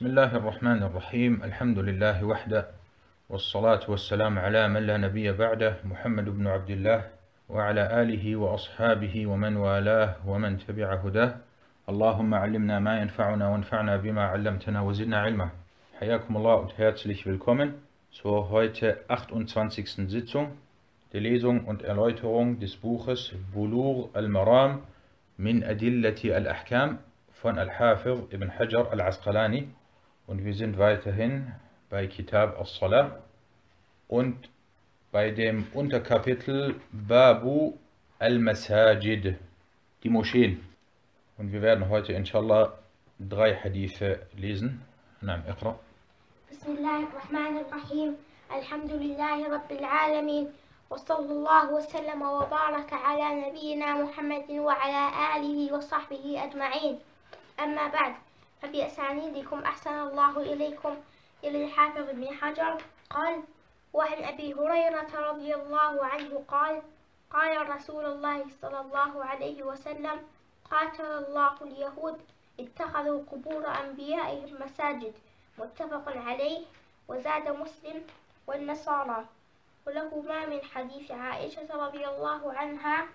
بسم الله الرحمن الرحيم. الحمد لله وحده والصلاة والسلام على من لا نبي بعده محمد بن عبد الله وعلى آله وأصحابه ومن والاه ومن تبع هداه. اللهم علمنا ما ينفعنا وانفعنا بما علمتنا وزدنا علما. حياكم الله und herzlich willkommen zur heute 28. Sitzung der Lesung und Erläuterung des Buches Bulur al-Maram min Adillati al-Ahkam von Al-Hafir ibn Hajar al-Asqalani. Und wir sind weiterhin bei Kitab al-Salah und bei dem Unterkapitel Babu al-Masajid, die Moscheen. Und wir werden heute inshallah drei Hadithe lesen. نعم اقرأ. بسم الله الرحمن الرحيم الحمد لله رب العالمين وصلى الله وسلم وبارك على نبينا محمد وعلى آله وصحبه أجمعين أما بعد فبأسانيدكم أحسن الله إليكم. إلى الحافظ بن حجر. قال وعن أبي هريرة رضي الله عنه قال قال رسول الله صلى الله عليه وسلم قاتل الله اليهود اتخذوا قبور أنبيائهم مساجد متفق عليه وزاد مسلم والنصارى. ولهما من حديث عائشة رضي الله عنها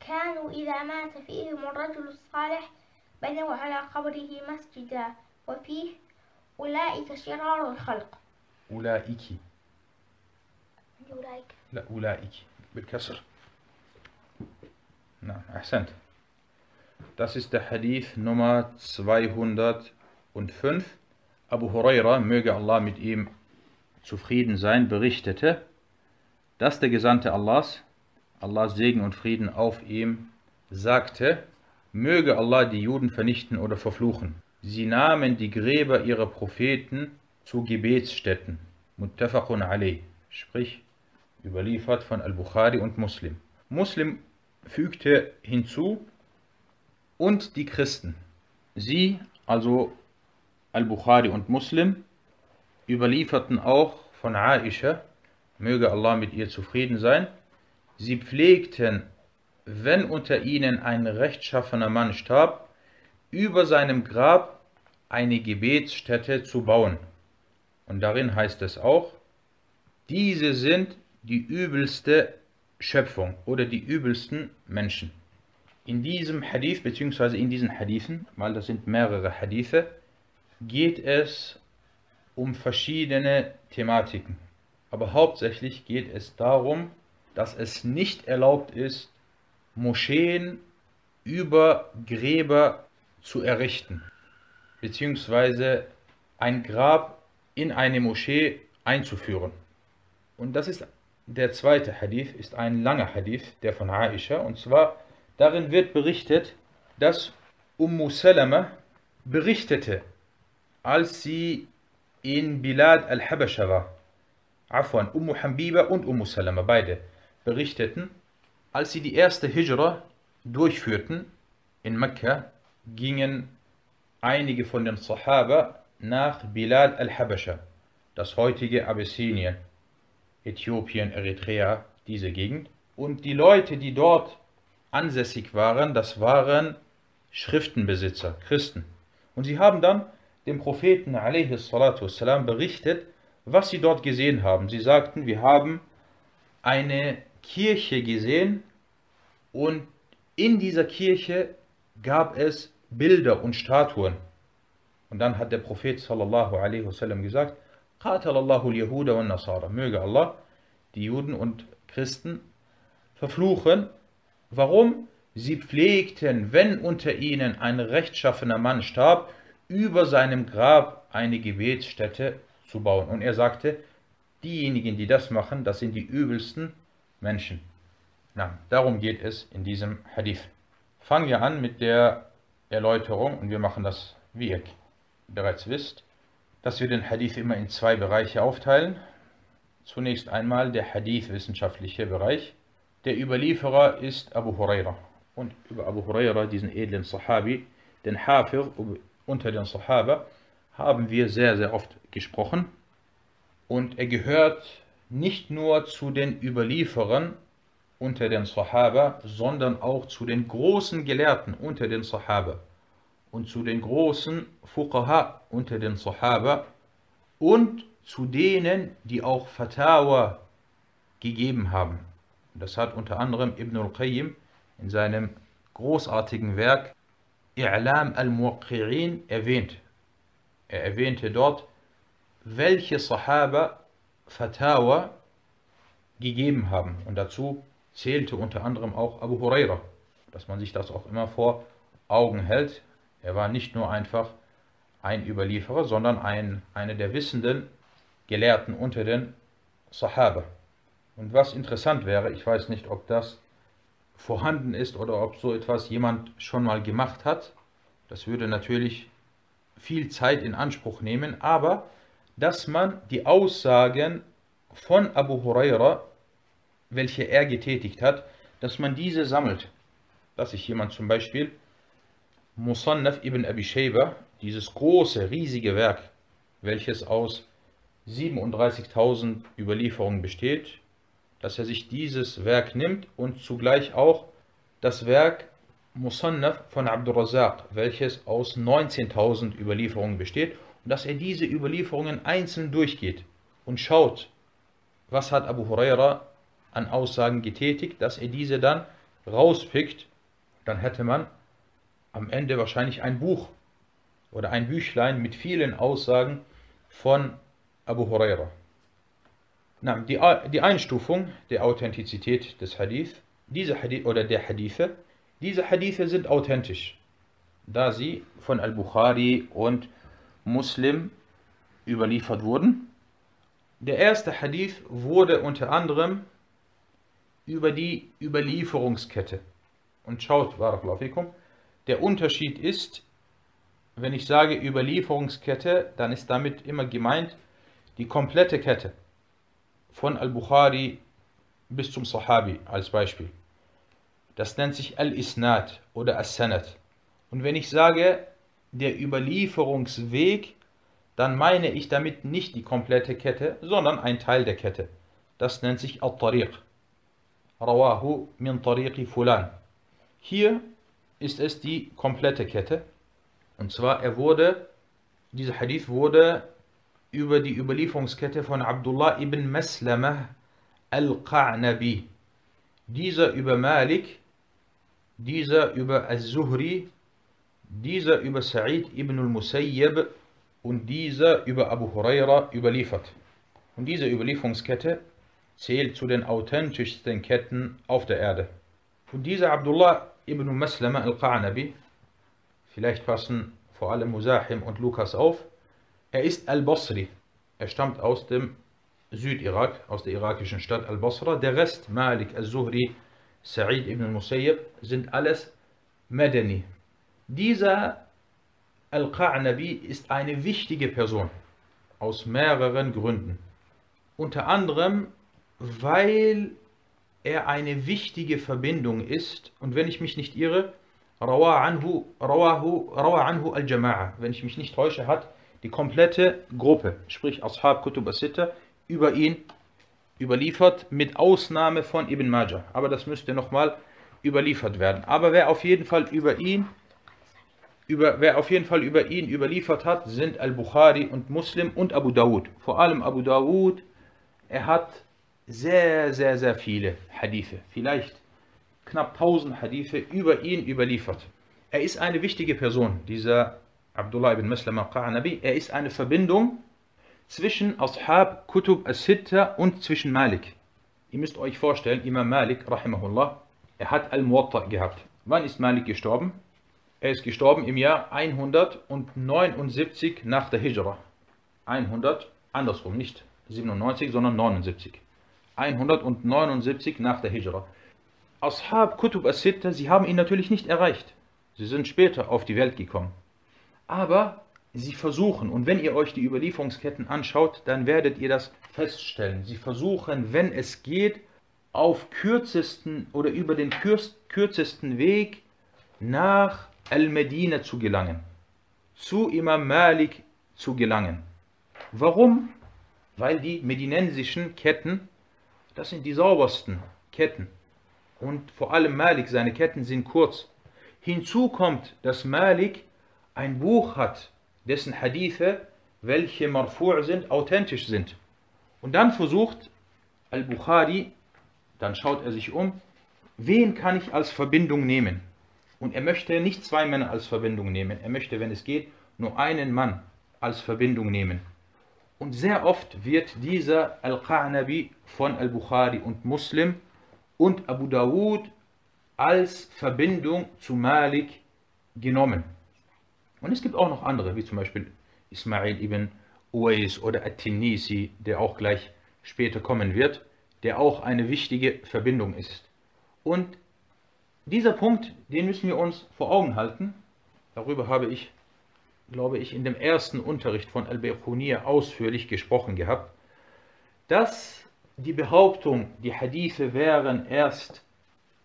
كانوا إذا مات فيهم الرجل الصالح بنوا على قبره مسجدا وفيه أولئك شرار الخلق أولئك أولئك لا أولئك بالكسر نعم أحسنت Das ist der Hadith Nummer 205. Abu Huraira, möge Allah mit ihm zufrieden sein, berichtete, dass der Gesandte Allahs, Allahs Segen und Frieden auf ihm, sagte, möge Allah die Juden vernichten oder verfluchen. Sie nahmen die Gräber ihrer Propheten zu Gebetsstätten, muttafaqun alayh, sprich überliefert von Al-Bukhari und Muslim. Muslim fügte hinzu, und die Christen. Sie, also Al-Bukhari und Muslim, überlieferten auch von Aisha, möge Allah mit ihr zufrieden sein, sie pflegten, wenn unter ihnen ein rechtschaffener Mann starb, über seinem Grab eine Gebetsstätte zu bauen. Und darin heißt es auch, diese sind die übelste Schöpfung oder die übelsten Menschen. In diesem Hadith, beziehungsweise in diesen Hadithen, weil das sind mehrere Hadithe, geht es um verschiedene Thematiken. Aber hauptsächlich geht es darum, dass es nicht erlaubt ist, Moscheen über Gräber zu errichten, beziehungsweise ein Grab in eine Moschee einzuführen. Und das ist der zweite Hadith, ist ein langer Hadith, der von Aisha, und zwar Darin wird berichtet, dass Ummu Salama berichtete, als sie in Bilad al-Habasha war. Afwan, Ummu Habiba und Ummu Salama, beide berichteten, als sie die erste Hijra durchführten in Mekka, gingen einige von den Sahaba nach Bilad al-Habasha, das heutige Abyssinien, Äthiopien, Eritrea, diese Gegend. Und die Leute, die dort ansässig waren, das waren Schriftenbesitzer, Christen. Und sie haben dann dem Propheten والسلام, berichtet, was sie dort gesehen haben. Sie sagten, wir haben eine Kirche gesehen und in dieser Kirche gab es Bilder und Statuen. Und dann hat der Prophet sallallahu alaihi wasallam gesagt, Qatalallahu al-Yahuda Nasara. Möge Allah die Juden und Christen verfluchen Warum? Sie pflegten, wenn unter ihnen ein rechtschaffener Mann starb, über seinem Grab eine Gebetsstätte zu bauen. Und er sagte, diejenigen, die das machen, das sind die übelsten Menschen. Na, darum geht es in diesem Hadith. Fangen wir an mit der Erläuterung und wir machen das, wie ihr bereits wisst, dass wir den Hadith immer in zwei Bereiche aufteilen. Zunächst einmal der Hadith-wissenschaftliche Bereich der Überlieferer ist Abu Huraira. Und über Abu Huraira, diesen edlen Sahabi, den Hafir unter den Sahaba, haben wir sehr, sehr oft gesprochen. Und er gehört nicht nur zu den Überlieferern unter den Sahaba, sondern auch zu den großen Gelehrten unter den Sahaba. und zu den großen Fuqaha unter den Sahaba und zu denen, die auch Fatawa gegeben haben. Das hat unter anderem Ibn al-Qayyim in seinem großartigen Werk I'lam al-Muqqi'in erwähnt. Er erwähnte dort, welche Sahaba Fatawa gegeben haben. Und dazu zählte unter anderem auch Abu Huraira, dass man sich das auch immer vor Augen hält. Er war nicht nur einfach ein Überlieferer, sondern ein, einer der wissenden Gelehrten unter den Sahaba. Und was interessant wäre, ich weiß nicht, ob das vorhanden ist oder ob so etwas jemand schon mal gemacht hat. Das würde natürlich viel Zeit in Anspruch nehmen, aber dass man die Aussagen von Abu Huraira, welche er getätigt hat, dass man diese sammelt. Dass sich jemand zum Beispiel Musannaf ibn Abi Shayba, dieses große, riesige Werk, welches aus 37.000 Überlieferungen besteht, dass er sich dieses Werk nimmt und zugleich auch das Werk Musannaf von Abdurrazaq, welches aus 19.000 Überlieferungen besteht, dass er diese Überlieferungen einzeln durchgeht und schaut, was hat Abu Huraira an Aussagen getätigt, dass er diese dann rauspickt, dann hätte man am Ende wahrscheinlich ein Buch oder ein Büchlein mit vielen Aussagen von Abu Huraira. Na, die, die Einstufung der Authentizität des Hadith, diese Hadith oder der Hadithe, diese Hadithe sind authentisch, da sie von Al-Bukhari und Muslim überliefert wurden. Der erste Hadith wurde unter anderem über die Überlieferungskette. Und schaut, Barakallahu der Unterschied ist, wenn ich sage Überlieferungskette, dann ist damit immer gemeint die komplette Kette. Von Al-Bukhari bis zum Sahabi als Beispiel. Das nennt sich Al-Isnad oder As-Sanad. Und wenn ich sage der Überlieferungsweg, dann meine ich damit nicht die komplette Kette, sondern ein Teil der Kette. Das nennt sich Al-Tariq. Rawahu min Tariqi Fulan. Hier ist es die komplette Kette. Und zwar, er wurde, dieser Hadith wurde über die Überlieferungskette von Abdullah ibn Maslamah al-Qa'nabi. Dieser über Malik, dieser über Al-Zuhri, dieser über Sa'id ibn al-Musayyib und dieser über Abu Huraira überliefert. Und diese Überlieferungskette zählt zu den authentischsten Ketten auf der Erde. Und dieser Abdullah ibn Maslama al-Qa'nabi, vielleicht passen vor allem Musahim und Lukas auf, er ist Al-Basri. Er stammt aus dem Südirak, aus der irakischen Stadt Al-Basra. Der Rest, Malik, Al-Zuhri, Sa'id ibn al-Musayyib, sind alles Madani. Dieser Al-Qa'nabi ist eine wichtige Person aus mehreren Gründen. Unter anderem, weil er eine wichtige Verbindung ist und wenn ich mich nicht irre, Rawa anhu, al-Jama'a, wenn ich mich nicht täusche, hat die komplette Gruppe, sprich Ashab Kutub as-Sitta, über ihn überliefert, mit Ausnahme von Ibn Majah. Aber das müsste nochmal überliefert werden. Aber wer auf jeden Fall über ihn, über, wer auf jeden Fall über ihn überliefert hat, sind Al-Bukhari und Muslim und Abu Dawud. Vor allem Abu Dawud, er hat sehr, sehr, sehr viele Hadithe, vielleicht knapp 1000 Hadithe über ihn überliefert. Er ist eine wichtige Person, dieser Abdullah ibn Muslim al-Qa'nabi, er ist eine Verbindung zwischen Ashab Kutub as-Sitta und zwischen Malik. Ihr müsst euch vorstellen, Imam Malik, rahimahullah, er hat Al-Muwatta gehabt. Wann ist Malik gestorben? Er ist gestorben im Jahr 179 nach der Hijra. 100, andersrum, nicht 97, sondern 79. 179 nach der Hijra. Ashab Kutub as-Sitta, sie haben ihn natürlich nicht erreicht. Sie sind später auf die Welt gekommen aber sie versuchen, und wenn ihr euch die Überlieferungsketten anschaut, dann werdet ihr das feststellen. Sie versuchen, wenn es geht, auf kürzesten oder über den kürzesten Weg nach Al-Medina zu gelangen, zu Imam Malik zu gelangen. Warum? Weil die medinensischen Ketten, das sind die saubersten Ketten. Und vor allem Malik, seine Ketten sind kurz. Hinzu kommt, dass Malik ein Buch hat, dessen Hadithe, welche marfu' sind, authentisch sind. Und dann versucht Al-Bukhari, dann schaut er sich um, wen kann ich als Verbindung nehmen? Und er möchte nicht zwei Männer als Verbindung nehmen, er möchte, wenn es geht, nur einen Mann als Verbindung nehmen. Und sehr oft wird dieser Al-Qa'nabi von Al-Bukhari und Muslim und Abu Dawud als Verbindung zu Malik genommen. Und es gibt auch noch andere, wie zum Beispiel Ismail ibn Uwais oder At-Tinisi, der auch gleich später kommen wird, der auch eine wichtige Verbindung ist. Und dieser Punkt, den müssen wir uns vor Augen halten. Darüber habe ich, glaube ich, in dem ersten Unterricht von Al-Bayqunir ausführlich gesprochen gehabt, dass die Behauptung, die Hadithe wären erst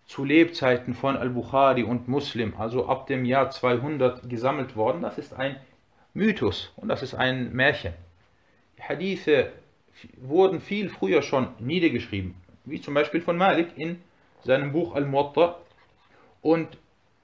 zu Lebzeiten von Al-Bukhari und Muslim, also ab dem Jahr 200 gesammelt worden, das ist ein Mythos und das ist ein Märchen. Die Hadithe wurden viel früher schon niedergeschrieben, wie zum Beispiel von Malik in seinem Buch Al-Muwatta und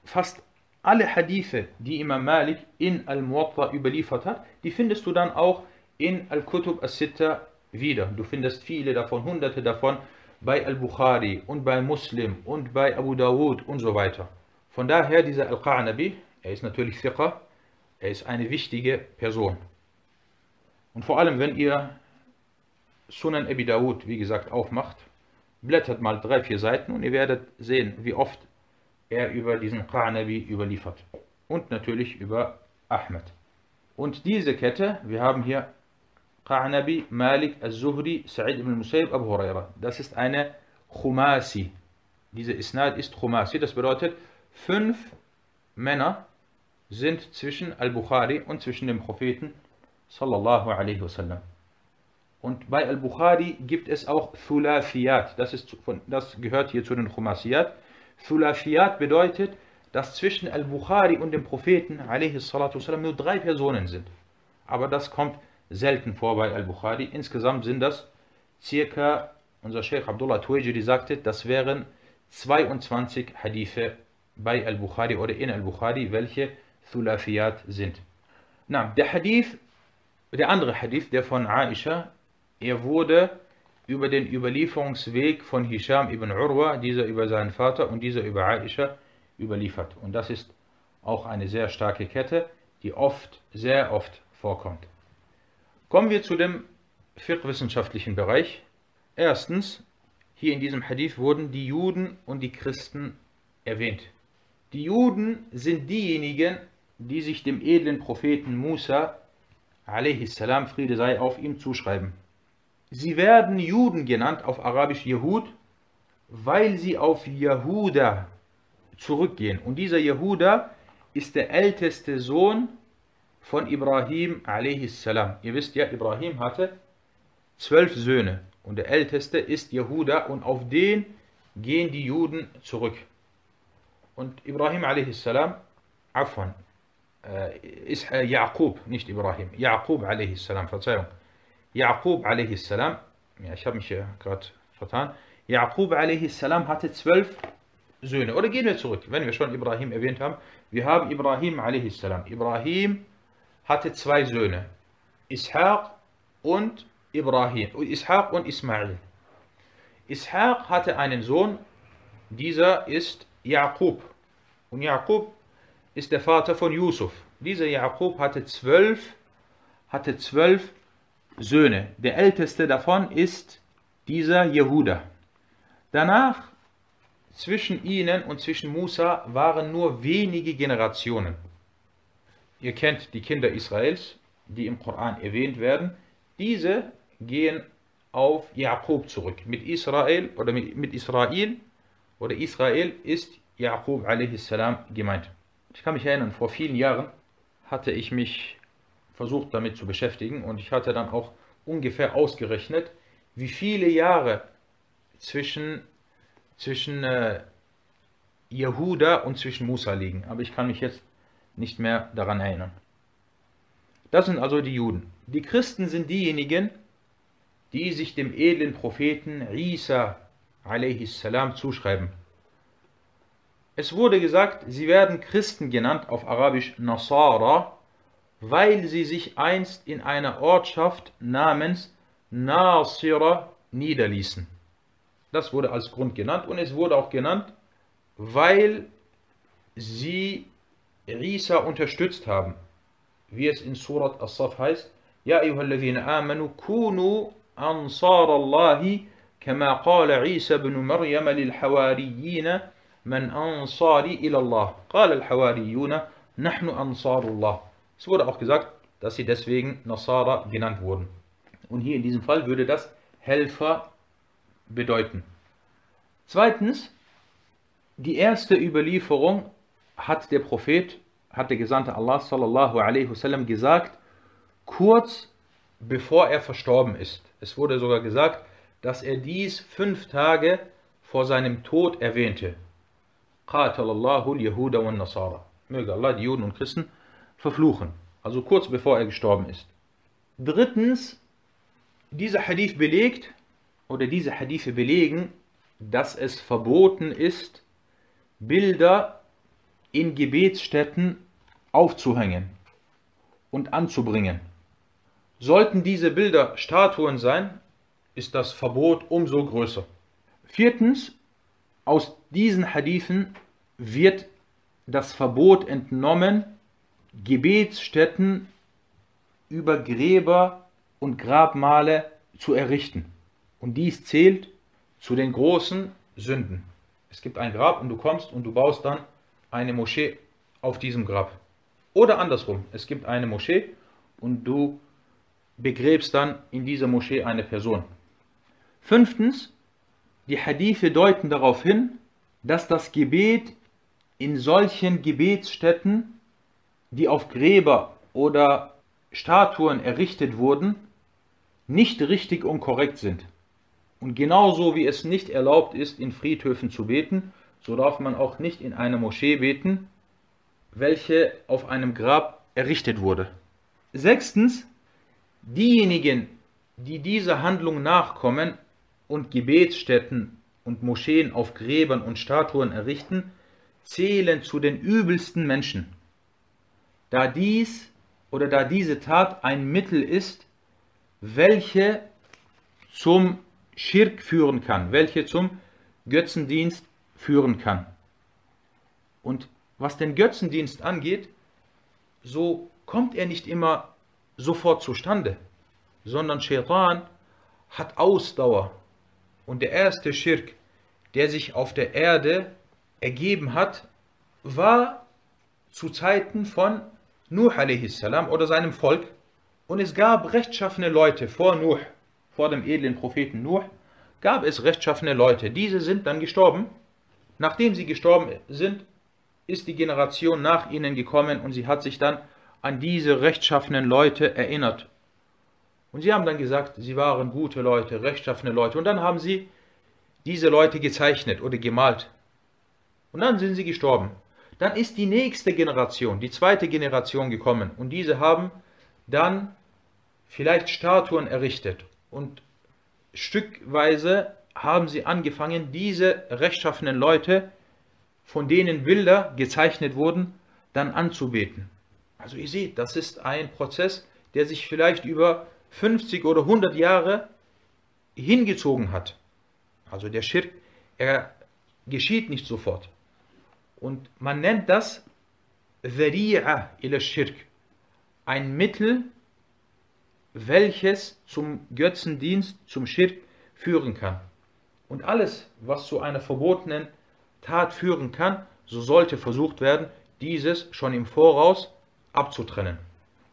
fast alle Hadithe, die Imam Malik in Al-Muwatta überliefert hat, die findest du dann auch in Al-Kutub As-Sitta wieder. Du findest viele davon, hunderte davon bei Al-Bukhari und bei Muslim und bei Abu Dawud und so weiter. Von daher dieser Al-Qa'nabi, er ist natürlich Thiqa, er ist eine wichtige Person. Und vor allem, wenn ihr Sunan Abi Dawud, wie gesagt, aufmacht, blättert mal drei, vier Seiten und ihr werdet sehen, wie oft er über diesen Qa'nabi überliefert. Und natürlich über Ahmed. Und diese Kette, wir haben hier Qa'nabi, Malik, Al-Zuhri, Sa'id ibn Musayyib, Abu Huraira. Das ist eine Khumasi. Diese Isnad ist Khumasi. Das bedeutet, fünf Männer sind zwischen Al-Bukhari und zwischen dem Propheten sallallahu alaihi wasallam. Und bei Al-Bukhari gibt es auch Thulafiyat. Das, ist, das gehört hier zu den Khumasiyat. Thulafiyat bedeutet, dass zwischen Al-Bukhari und dem Propheten wasallam nur drei Personen sind. Aber das kommt selten vor bei Al-Bukhari. Insgesamt sind das circa, unser Sheikh Abdullah Tuwajiri sagte, das wären 22 Hadithe bei Al-Bukhari oder in Al-Bukhari, welche Thulafiyat sind. Na, der Hadith, der andere Hadith, der von Aisha, er wurde über den Überlieferungsweg von Hisham ibn Urwa, dieser über seinen Vater und dieser über Aisha überliefert. Und das ist auch eine sehr starke Kette, die oft, sehr oft vorkommt. Kommen wir zu dem fiqh-wissenschaftlichen Bereich. Erstens, hier in diesem Hadith wurden die Juden und die Christen erwähnt. Die Juden sind diejenigen, die sich dem edlen Propheten Musa, salam, Friede sei auf ihm, zuschreiben. Sie werden Juden genannt, auf Arabisch Jehud, weil sie auf Jehuda zurückgehen. Und dieser Jehuda ist der älteste Sohn von Ibrahim salam. Ihr wisst ja, Ibrahim hatte zwölf Söhne und der älteste ist Jehuda und auf den gehen die Juden zurück. Und Ibrahim salam, Afwan, äh, ist äh, Jakob, nicht Ibrahim, Jakob salam, Verzeihung. Jakob salam, ja, ich habe mich ja gerade vertan, Jakob salam hatte zwölf Söhne. Oder gehen wir zurück, wenn wir schon Ibrahim erwähnt haben. Wir haben Ibrahim salam. Ibrahim hatte zwei Söhne, Ishaq und Ibrahim, Ishaq und Ismail. Ishaq hatte einen Sohn, dieser ist Jakob. Und Jakob ist der Vater von Yusuf. Dieser Jakob hatte zwölf, hatte zwölf Söhne. Der älteste davon ist dieser Jehuda. Danach, zwischen ihnen und zwischen Musa, waren nur wenige Generationen. Ihr kennt die Kinder Israels, die im Koran erwähnt werden. Diese gehen auf Jakob zurück. Mit Israel oder mit, mit Israel oder Israel ist Jakob a.s. gemeint. Ich kann mich erinnern, vor vielen Jahren hatte ich mich versucht damit zu beschäftigen und ich hatte dann auch ungefähr ausgerechnet, wie viele Jahre zwischen, zwischen äh, Jehuda und zwischen Musa liegen. Aber ich kann mich jetzt nicht mehr daran erinnern. Das sind also die Juden. Die Christen sind diejenigen, die sich dem edlen Propheten Isa salam zuschreiben. Es wurde gesagt, sie werden Christen genannt, auf Arabisch Nasara, weil sie sich einst in einer Ortschaft namens Nasira niederließen. Das wurde als Grund genannt und es wurde auch genannt, weil sie Risa unterstützt haben, wie es in Surat As-Saf heißt, Ja, ayyuhalladhina amanu kunu ansar Allahi kama qala Isa ibn Maryam lil hawariyina man ansari ila Allah. Qala al hawariyuna nahnu ansarullah. Es wurde auch gesagt, dass sie deswegen Nasara genannt wurden. Und hier in diesem Fall würde das Helfer bedeuten. Zweitens, die erste Überlieferung hat der Prophet, hat der Gesandte Allah sallallahu alaihi wasallam gesagt, kurz bevor er verstorben ist. Es wurde sogar gesagt, dass er dies fünf Tage vor seinem Tod erwähnte. Qatalallahu al-Yahuda wa Nasara. Möge Allah die Juden und Christen verfluchen. Also kurz bevor er gestorben ist. Drittens, dieser Hadith belegt, oder diese Hadithe belegen, dass es verboten ist, Bilder in Gebetsstätten aufzuhängen und anzubringen. Sollten diese Bilder Statuen sein, ist das Verbot umso größer. Viertens, aus diesen Hadithen wird das Verbot entnommen, Gebetsstätten über Gräber und Grabmale zu errichten. Und dies zählt zu den großen Sünden. Es gibt ein Grab und du kommst und du baust dann eine Moschee auf diesem Grab. Oder andersrum, es gibt eine Moschee und du begräbst dann in dieser Moschee eine Person. Fünftens, die Hadithe deuten darauf hin, dass das Gebet in solchen Gebetsstätten, die auf Gräber oder Statuen errichtet wurden, nicht richtig und korrekt sind. Und genauso wie es nicht erlaubt ist, in Friedhöfen zu beten, so darf man auch nicht in einer Moschee beten, welche auf einem Grab errichtet wurde. Sechstens, diejenigen, die dieser Handlung nachkommen und Gebetsstätten und Moscheen auf Gräbern und Statuen errichten, zählen zu den übelsten Menschen, da dies oder da diese Tat ein Mittel ist, welche zum Schirk führen kann, welche zum Götzendienst führen kann. Und was den Götzendienst angeht, so kommt er nicht immer sofort zustande, sondern Shaitan hat Ausdauer. Und der erste Schirk, der sich auf der Erde ergeben hat, war zu Zeiten von Nuh a.s. oder seinem Volk. Und es gab rechtschaffene Leute vor Nuh vor dem edlen Propheten Nuh, gab es rechtschaffene Leute. Diese sind dann gestorben. Nachdem sie gestorben sind, ist die Generation nach ihnen gekommen und sie hat sich dann an diese rechtschaffenen Leute erinnert. Und sie haben dann gesagt, sie waren gute Leute, rechtschaffene Leute. Und dann haben sie diese Leute gezeichnet oder gemalt. Und dann sind sie gestorben. Dann ist die nächste Generation, die zweite Generation gekommen. Und diese haben dann vielleicht Statuen errichtet und stückweise haben sie angefangen, diese rechtschaffenen Leute, von denen Bilder gezeichnet wurden, dann anzubeten. Also ihr seht, das ist ein Prozess, der sich vielleicht über 50 oder 100 Jahre hingezogen hat. Also der Schirk, er geschieht nicht sofort. Und man nennt das Dhari'a ila Schirk, ein Mittel, welches zum Götzendienst, zum Schirk führen kann. Und alles, was zu einer verbotenen Tat führen kann, so sollte versucht werden, dieses schon im Voraus abzutrennen.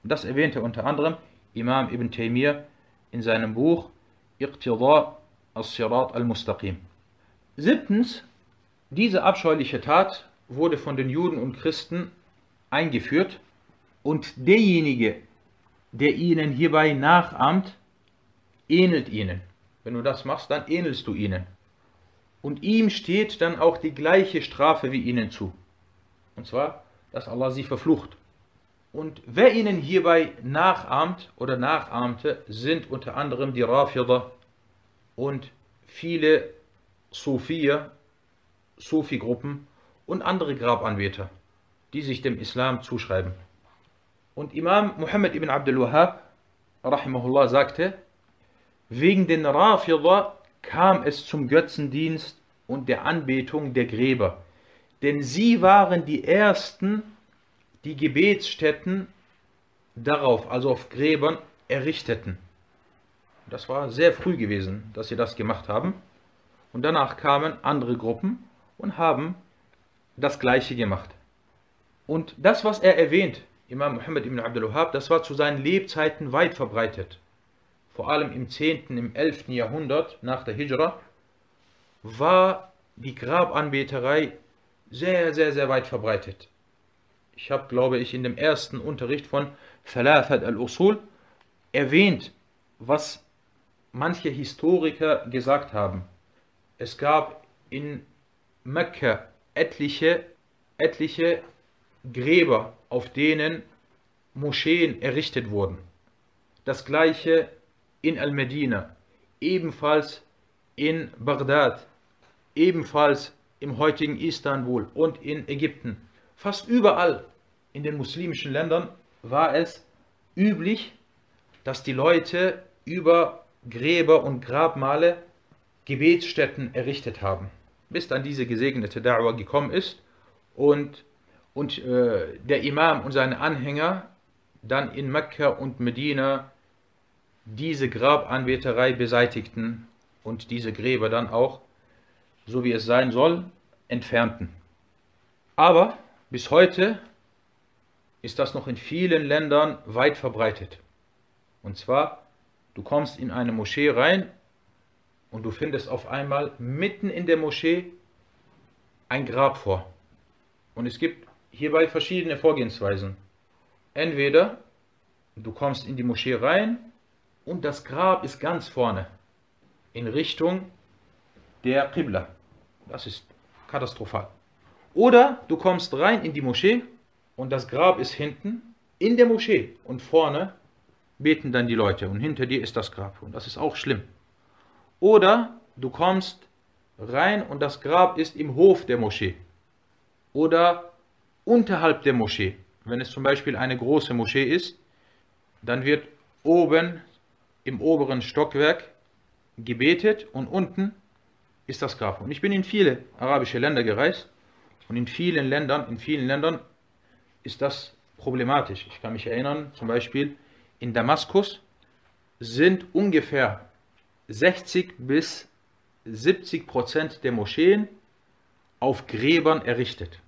Und das erwähnte unter anderem Imam Ibn Taymiyyah in seinem Buch Iqtida al-Sirat al-Mustaqim. Siebtens, diese abscheuliche Tat wurde von den Juden und Christen eingeführt und derjenige, der ihnen hierbei nachahmt, ähnelt ihnen. Wenn du das machst, dann ähnelst du ihnen. Und ihm steht dann auch die gleiche Strafe wie ihnen zu. Und zwar, dass Allah sie verflucht. Und wer ihnen hierbei nachahmt oder nachahmte, sind unter anderem die Rafida und viele Sufi-Gruppen und andere Grabanbeter, die sich dem Islam zuschreiben. Und Imam Muhammad ibn Abdul Wahhab, rahimahullah, sagte, wegen den Rafidha kam es zum Götzendienst und der Anbetung der Gräber. Denn sie waren die ersten, die Gebetsstätten darauf, also auf Gräbern, errichteten. Das war sehr früh gewesen, dass sie das gemacht haben. Und danach kamen andere Gruppen und haben das Gleiche gemacht. Und das, was er erwähnt, Imam Muhammad ibn Abdul Wahhab, das war zu seinen Lebzeiten weit verbreitet. Vor allem im 10., im 11. Jahrhundert nach der Hijra war die Grabanbeterei sehr, sehr, sehr weit verbreitet. Ich habe, glaube ich, in dem ersten Unterricht von Thalathat al-Usul erwähnt, was manche Historiker gesagt haben. Es gab in Mekka etliche, etliche Gräber, auf denen Moscheen errichtet wurden. Das gleiche in Al-Medina, ebenfalls in Bagdad, ebenfalls im heutigen Istanbul und in Ägypten. Fast überall in den muslimischen Ländern war es üblich, dass die Leute über Gräber und Grabmale Gebetsstätten errichtet haben, bis dann diese gesegnete Da'wah gekommen ist und, und äh, der Imam und seine Anhänger dann in Mekka und Medina diese Grabanbeterei beseitigten und diese Gräber dann auch, so wie es sein soll, entfernten. Aber bis heute ist das noch in vielen Ländern weit verbreitet. Und zwar, du kommst in eine Moschee rein und du findest auf einmal mitten in der Moschee ein Grab vor. Und es gibt hierbei verschiedene Vorgehensweisen. Entweder du kommst in die Moschee rein und das Grab ist ganz vorne in Richtung der Qibla. Das ist katastrophal. Oder du kommst rein in die Moschee und das Grab ist hinten in der Moschee und vorne beten dann die Leute und hinter dir ist das Grab und das ist auch schlimm. Oder du kommst rein und das Grab ist im Hof der Moschee oder unterhalb der Moschee. Wenn es zum Beispiel eine große Moschee ist, dann wird oben im oberen Stockwerk gebetet und unten ist das Grab. Und ich bin in viele arabische Länder gereist und in vielen Ländern, in vielen Ländern ist das problematisch. Ich kann mich erinnern, zum Beispiel in Damaskus sind ungefähr 60 bis 70 Prozent der Moscheen auf Gräbern errichtet.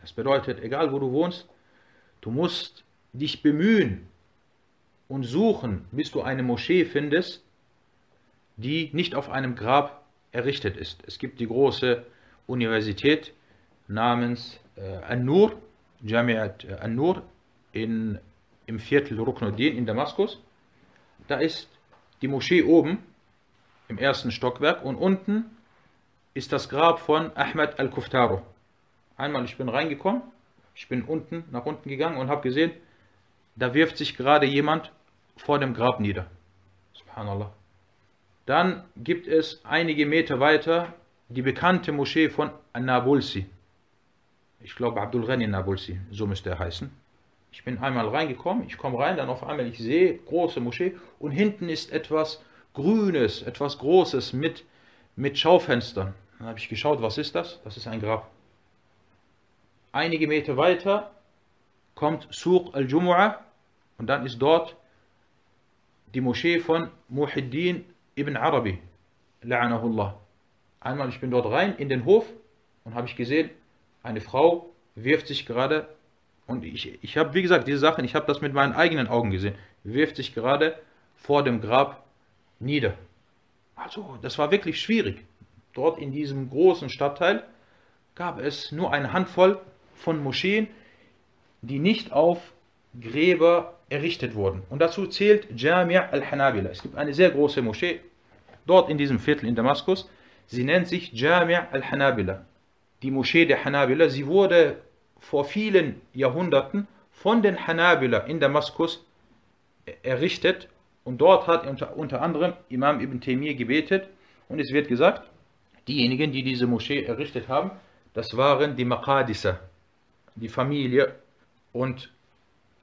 Das bedeutet, egal wo du wohnst, du musst dich bemühen, und suchen, bis du eine Moschee findest, die nicht auf einem Grab errichtet ist. Es gibt die große Universität namens äh, An-Nur, Jamiat An-Nur im Viertel Ruknuddin in Damaskus. Da ist die Moschee oben im ersten Stockwerk und unten ist das Grab von Ahmed al-Kuftaro. Einmal, ich bin reingekommen, ich bin unten, nach unten gegangen und habe gesehen, da wirft sich gerade jemand vor dem Grab nieder. Subhanallah. Dann gibt es einige Meter weiter die bekannte Moschee von Nabulsi. Ich glaube Abdul Ghani Nabulsi, so müsste er heißen. Ich bin einmal reingekommen, ich komme rein, dann auf einmal ich sehe große Moschee und hinten ist etwas Grünes, etwas Großes mit, mit Schaufenstern. Dann habe ich geschaut, was ist das? Das ist ein Grab. Einige Meter weiter kommt Suq al-Jumu'ah und dann ist dort die Moschee von Muhiddin ibn Arabi, la'anahullah. Einmal, ich bin dort rein in den Hof und habe ich gesehen, eine Frau wirft sich gerade, und ich, ich habe, wie gesagt, diese Sachen, ich habe das mit meinen eigenen Augen gesehen, wirft sich gerade vor dem Grab nieder. Also, das war wirklich schwierig. Dort in diesem großen Stadtteil gab es nur eine Handvoll von Moscheen, die nicht auf Gräber errichtet wurden. Und dazu zählt Jami' al-Hanabila. Es gibt eine sehr große Moschee dort in diesem Viertel in Damaskus. Sie nennt sich Jami' al-Hanabila. Die Moschee der Hanabila. Sie wurde vor vielen Jahrhunderten von den Hanabila in Damaskus errichtet. Und dort hat unter, unter anderem Imam Ibn Taymiyyah gebetet. Und es wird gesagt, diejenigen, die diese Moschee errichtet haben, das waren die Maqadisa, die Familie und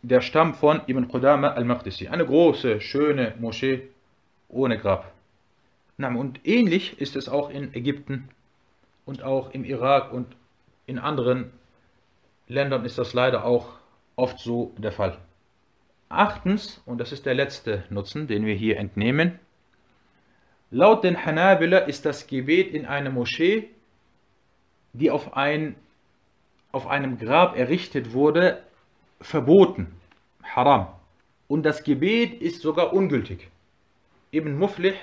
der Stamm von Ibn Qudama al-Maqdisi. Eine große, schöne Moschee ohne Grab. Und ähnlich ist es auch in Ägypten und auch im Irak und in anderen Ländern ist das leider auch oft so der Fall. Achtens, und das ist der letzte Nutzen, den wir hier entnehmen, laut den Hanabila ist das Gebet in einer Moschee, die auf, ein, auf einem Grab errichtet wurde, verboten, haram. Und das Gebet ist sogar ungültig. Ibn Muflih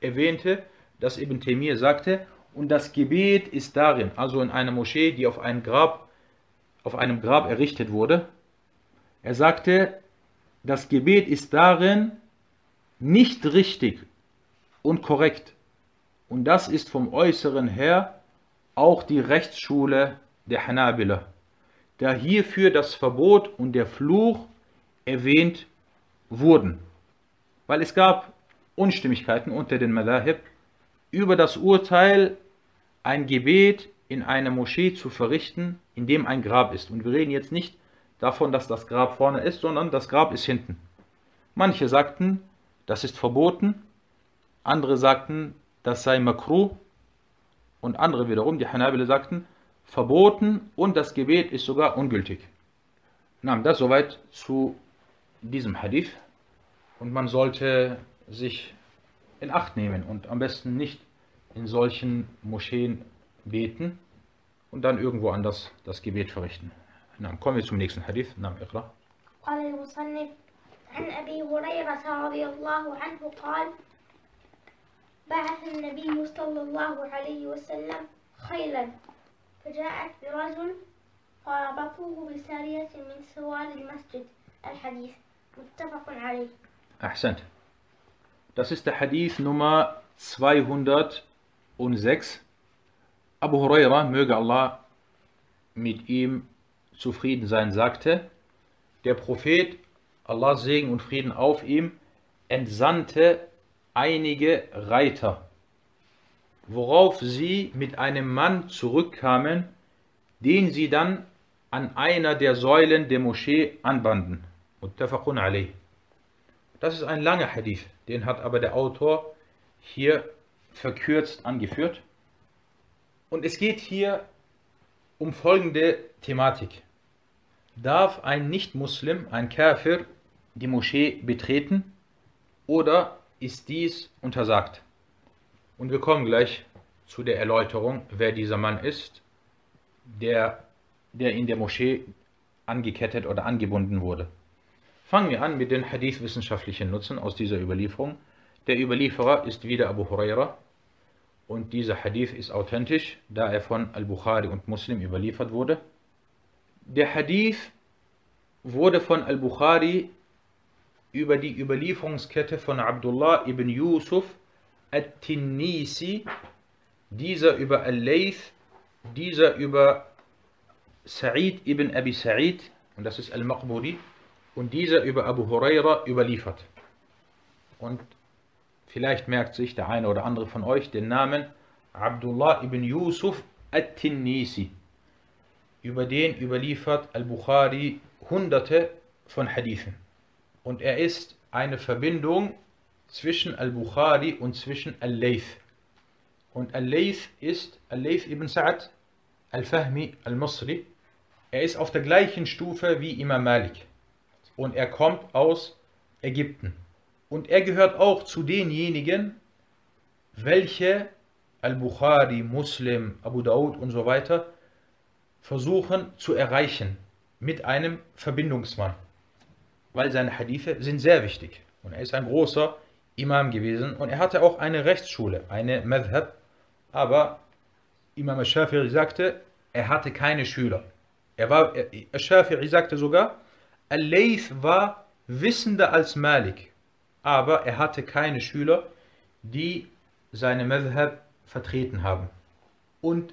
erwähnte, dass Ibn Temir sagte, und das Gebet ist darin, also in einer Moschee, die auf, ein Grab, auf einem Grab errichtet wurde. Er sagte, das Gebet ist darin nicht richtig und korrekt. Und das ist vom Äußeren her auch die Rechtsschule der Hanabila, da hierfür das Verbot und der Fluch erwähnt wurden. Weil es gab Unstimmigkeiten unter den Madahib über das Urteil, ein Gebet in einer Moschee zu verrichten, in dem ein Grab ist. Und wir reden jetzt nicht davon, dass das Grab vorne ist, sondern das Grab ist hinten. Manche sagten, das ist verboten, andere sagten, das sei makruh und andere wiederum, die Hanabile sagten, verboten und das Gebet ist sogar ungültig. Na, das soweit zu diesem Hadith und man sollte sich in Acht nehmen und am besten nicht in solchen Moscheen beten und dann irgendwo anders das Gebet verrichten. نعم wir zum nächsten Hadith. نعم اقرأ. قال المصنف عن أبي هريرة رضي الله عنه قال بعث النبي صلى الله عليه وسلم خيلا فجاءت برجل فربطوه بسارية من سوار المسجد الحديث متفق عليه Ahsant. Das ist der Hadith Nummer 206. Abu Huraira, möge Allah mit ihm zufrieden sein, sagte, der Prophet, Allahs Segen und Frieden auf ihm, entsandte einige Reiter, worauf sie mit einem Mann zurückkamen, den sie dann an einer der Säulen der Moschee anbanden. Das ist ein langer Hadith, den hat aber der Autor hier verkürzt angeführt. Und es geht hier um folgende Thematik. Darf ein Nicht-Muslim, ein Kafir, die Moschee betreten oder ist dies untersagt? Und wir kommen gleich zu der Erläuterung, wer dieser Mann ist, der, der in der Moschee angekettet oder angebunden wurde. Fangen wir an mit den hadith-wissenschaftlichen Nutzen aus dieser Überlieferung. Der Überlieferer ist wieder Abu Huraira und dieser Hadith ist authentisch, da er von Al-Bukhari und Muslim überliefert wurde. Der Hadith wurde von Al-Bukhari über die Überlieferungskette von Abdullah ibn Yusuf at-Tinnisi, dieser über Al-Layth, dieser über Sa'id ibn Abi Sa'id, und das ist Al-Maqburi, und dieser über Abu Huraira überliefert. Und vielleicht merkt sich der eine oder andere von euch den Namen Abdullah ibn Yusuf at-Tinnisi. Über den überliefert Al-Bukhari hunderte von Hadithen. Und er ist eine Verbindung zwischen Al-Bukhari und zwischen Al-Layth. Und Al-Layth ist Al-Layth ibn Sa'ad Al-Fahmi Al-Masri. Er ist auf der gleichen Stufe wie Imam Malik und er kommt aus Ägypten. Und er gehört auch zu denjenigen, welche Al-Bukhari, Muslim, Abu Daud und so weiter versuchen zu erreichen mit einem Verbindungsmann. Weil seine Hadithe sind sehr wichtig. Und er ist ein großer Imam gewesen und er hatte auch eine Rechtsschule, eine Madhab. Aber Imam al-Shafi'i sagte, er hatte keine Schüler. Er war, al-Shafi'i sagte sogar, Al-Layth war wissender als Malik, aber er hatte keine Schüler, die seine Madhab vertreten haben. Und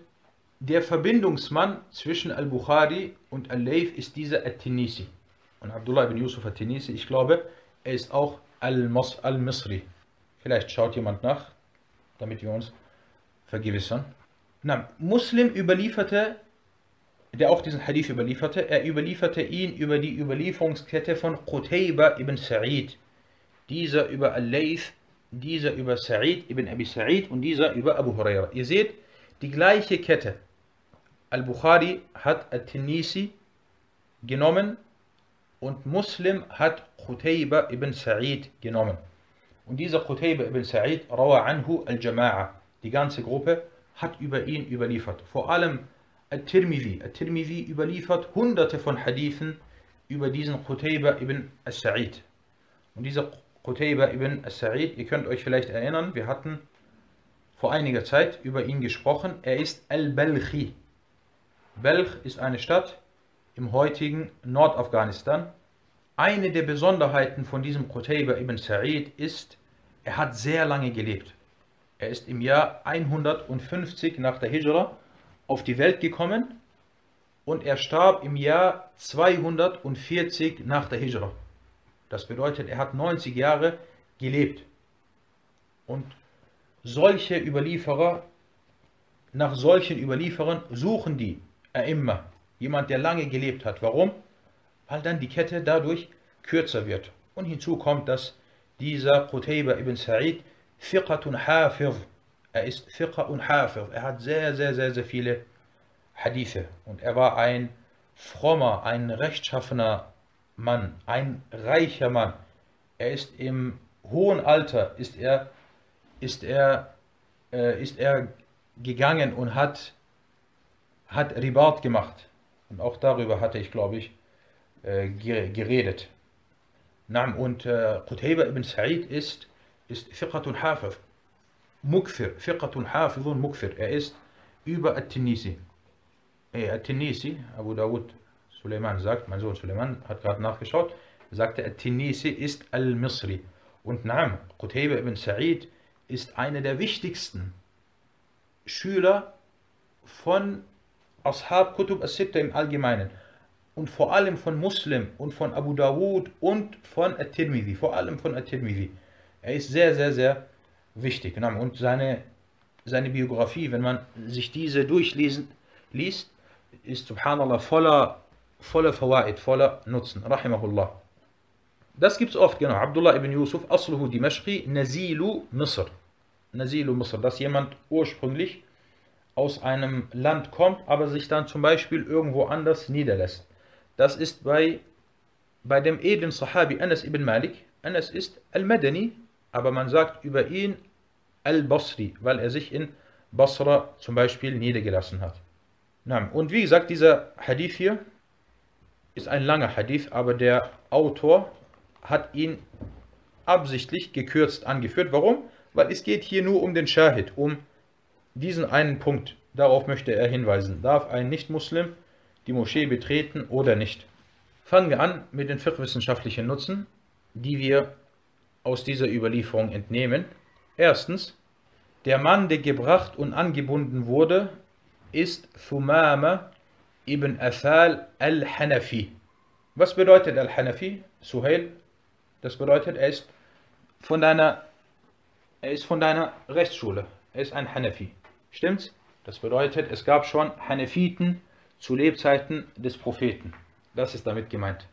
der Verbindungsmann zwischen Al-Bukhari und Al-Layth ist dieser At-Tinisi. Und Abdullah ibn Yusuf At-Tinisi, ich glaube, er ist auch Al-Misri. Vielleicht schaut jemand nach, damit wir uns vergewissern. Na, Muslim überlieferte, der auch diesen Hadith überlieferte, er überlieferte ihn über die Überlieferungskette von Qutayba ibn Sa'id, dieser über Al-Layth, dieser über Sa'id ibn Abi Sa'id und dieser über Abu Huraira. Ihr seht, die gleiche Kette. Al-Bukhari hat Al-Tinisi genommen und Muslim hat Qutayba ibn Sa'id genommen. Und dieser Qutayba ibn Sa'id, Rawa anhu al-Jama'a, die ganze Gruppe, hat über ihn überliefert. Vor allem Al-Tirmidhi. Al-Tirmidhi überliefert hunderte von Hadithen über diesen Qutayba ibn Sa'id. Und dieser Qutayba ibn Sa'id, ihr könnt euch vielleicht erinnern, wir hatten vor einiger Zeit über ihn gesprochen. Er ist Al-Balchi. Balch ist eine Stadt im heutigen Nordafghanistan. Eine der Besonderheiten von diesem Qutayba ibn Sa'id ist, er hat sehr lange gelebt. Er ist im Jahr 150 nach der Hijra auf die Welt gekommen und er starb im Jahr 240 nach der Hijra. Das bedeutet, er hat 90 Jahre gelebt. Und solche Überlieferer, nach solchen Überlieferern suchen die immer jemand, der lange gelebt hat. Warum? Weil dann die Kette dadurch kürzer wird. Und hinzu kommt, dass dieser Qutayba ibn Sa'id Fiqatun Hafiz, er ist Fiqa und Hafiz, er hat sehr, sehr, sehr, sehr viele Hadithe und er war ein frommer, ein rechtschaffener Mann, ein reicher Mann. Er ist im hohen Alter, ist er, ist er, äh, ist er gegangen und hat, hat Ribat gemacht. Und auch darüber hatte ich, glaube ich, äh, geredet. und äh, Qutayba ibn Sa'id ist, ist Fiqatun Hafiz. Mukfir, Fiqatun Hafizun Mukfir. Er ist über At-Tinisi. Äh, At-Tinisi, Abu Dawud Suleiman sagt, mein Sohn Suleiman hat gerade nachgeschaut, sagte, At-Tinisi ist Al-Misri. Und Naam, Qutayba ibn Sa'id ist einer der wichtigsten Schüler von Ashab Kutub as-Sitta im Allgemeinen und vor allem von Muslim und von Abu Dawud und von At-Tirmidhi, vor allem von At-Tirmidhi. Er ist sehr, sehr, sehr wichtig. Und seine, seine Biografie, wenn man sich diese durchlesen liest, ist subhanallah voller, voller Fawaid, voller Nutzen. Rahimahullah. Das gibt es oft, genau. Abdullah ibn Yusuf, Asluhu Dimashqi, Nazilu Misr. Nazilu Misr, dass jemand ursprünglich aus einem Land kommt, aber sich dann zum Beispiel irgendwo anders niederlässt. Das ist bei, bei dem edlen Sahabi Anas ibn Malik. Anas ist Al-Madani, aber man sagt über ihn Al-Basri, weil er sich in Basra zum Beispiel niedergelassen hat. Und wie gesagt, dieser Hadith hier ist ein langer Hadith, aber der Autor hat ihn absichtlich gekürzt angeführt. Warum? Weil es geht hier nur um den Shahid, um diesen einen Punkt, darauf möchte er hinweisen. Darf ein Nicht-Muslim die Moschee betreten oder nicht? Fangen wir an mit den fiqh-wissenschaftlichen Nutzen, die wir aus dieser Überlieferung entnehmen. Erstens, der Mann, der gebracht und angebunden wurde, ist Thumama ibn Athal al-Hanafi. Was bedeutet al-Hanafi? Suhail, das bedeutet, er ist von deiner, er ist von deiner Rechtsschule. Er ist ein Hanafi. Stimmt's? Das bedeutet, es gab schon Hanefiten zu Lebzeiten des Propheten. Das ist damit gemeint.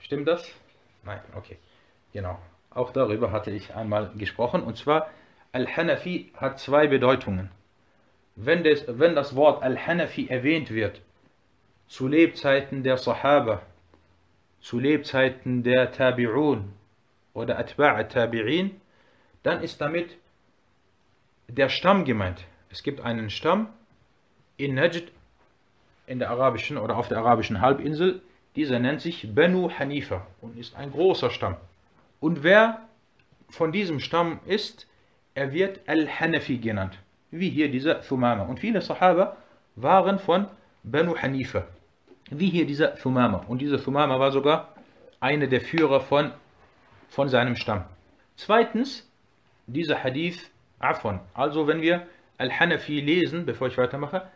Stimmt das? Nein, okay. Genau. Auch darüber hatte ich einmal gesprochen. Und zwar, Al-Hanafi hat zwei Bedeutungen. Wenn das, wenn das Wort Al-Hanafi erwähnt wird, zu Lebzeiten der Sahaba, zu Lebzeiten der Tabi'un oder Atba'a Tabi'in, dann ist damit der Stamm gemeint. Es gibt einen Stamm in Najd, in der arabischen oder auf der arabischen Halbinsel. Dieser nennt sich Banu Hanifa und ist ein großer Stamm. Und wer von diesem Stamm ist, er wird Al-Hanafi genannt, wie hier dieser Thumama. Und viele Sahaba waren von Banu Hanifa, wie hier dieser Thumama. Und dieser Thumama war sogar einer der Führer von, von seinem Stamm. Zweitens, dieser Hadith Afon. Also wenn wir Al-Hanafi lesen, bevor ich weitermache,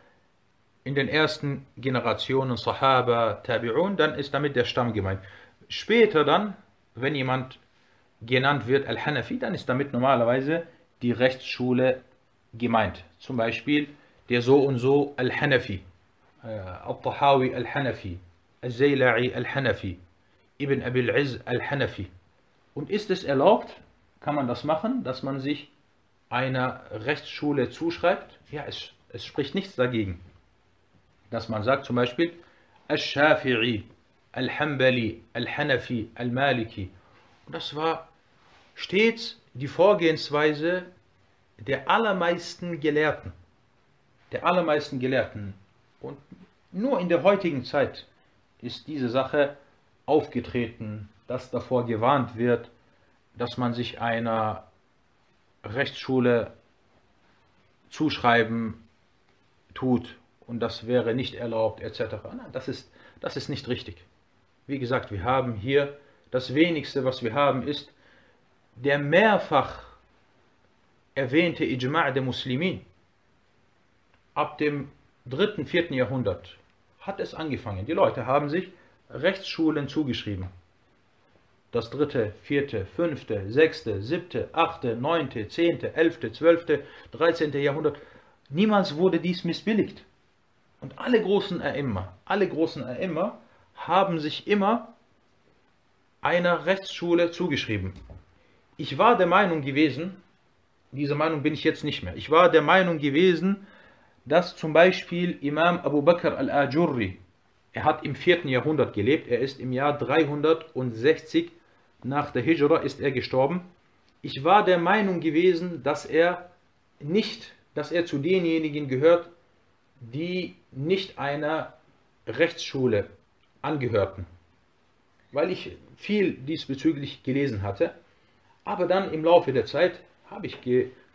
in den ersten Generationen Sahaba, Tabi'un, dann ist damit der Stamm gemeint. Später dann, wenn jemand genannt wird Al-Hanafi, dann ist damit normalerweise die Rechtsschule gemeint. Zum Beispiel der so und so Al-Hanafi, äh, Al-Tahawi Al-Hanafi, Al-Zayla'i Al-Hanafi, Ibn Abil Iz Al-Hanafi. Und ist es erlaubt, kann man das machen, dass man sich einer Rechtsschule zuschreibt? Ja, es, es spricht nichts dagegen. Dass man sagt zum Beispiel Al-Shafi'i, Al-Hanbali, Al-Hanafi, Al-Maliki. Und das war stets die Vorgehensweise der allermeisten Gelehrten. Der allermeisten Gelehrten. Und nur in der heutigen Zeit ist diese Sache aufgetreten, dass davor gewarnt wird, dass man sich einer Rechtsschule zuschreiben tut und das wäre nicht erlaubt etc. Nein, das ist, das ist nicht richtig. Wie gesagt, wir haben hier das wenigste, was wir haben, ist der mehrfach erwähnte Ijma' der Muslimin. Ab dem 3., 4. Jahrhundert hat es angefangen. Die Leute haben sich Rechtsschulen zugeschrieben. Das dritte, vierte, fünfte, sechste, siebte, achte, neunte, zehnte, elfte, zwölfte, dreizehnte Jahrhundert. Niemals wurde dies missbilligt. Und alle großen Erimmer, alle großen Erimmer haben sich immer einer Rechtsschule zugeschrieben. Ich war der Meinung gewesen, diese Meinung bin ich jetzt nicht mehr, ich war der Meinung gewesen, dass zum Beispiel Imam Abu Bakr al-Ajurri, er hat im 4. Jahrhundert gelebt, er ist im Jahr 360 nach der Hijra ist er gestorben. Ich war der Meinung gewesen, dass er nicht, dass er zu denjenigen gehört, die nicht einer Rechtsschule angehörten, weil ich viel diesbezüglich gelesen hatte. Aber dann im Laufe der Zeit habe ich,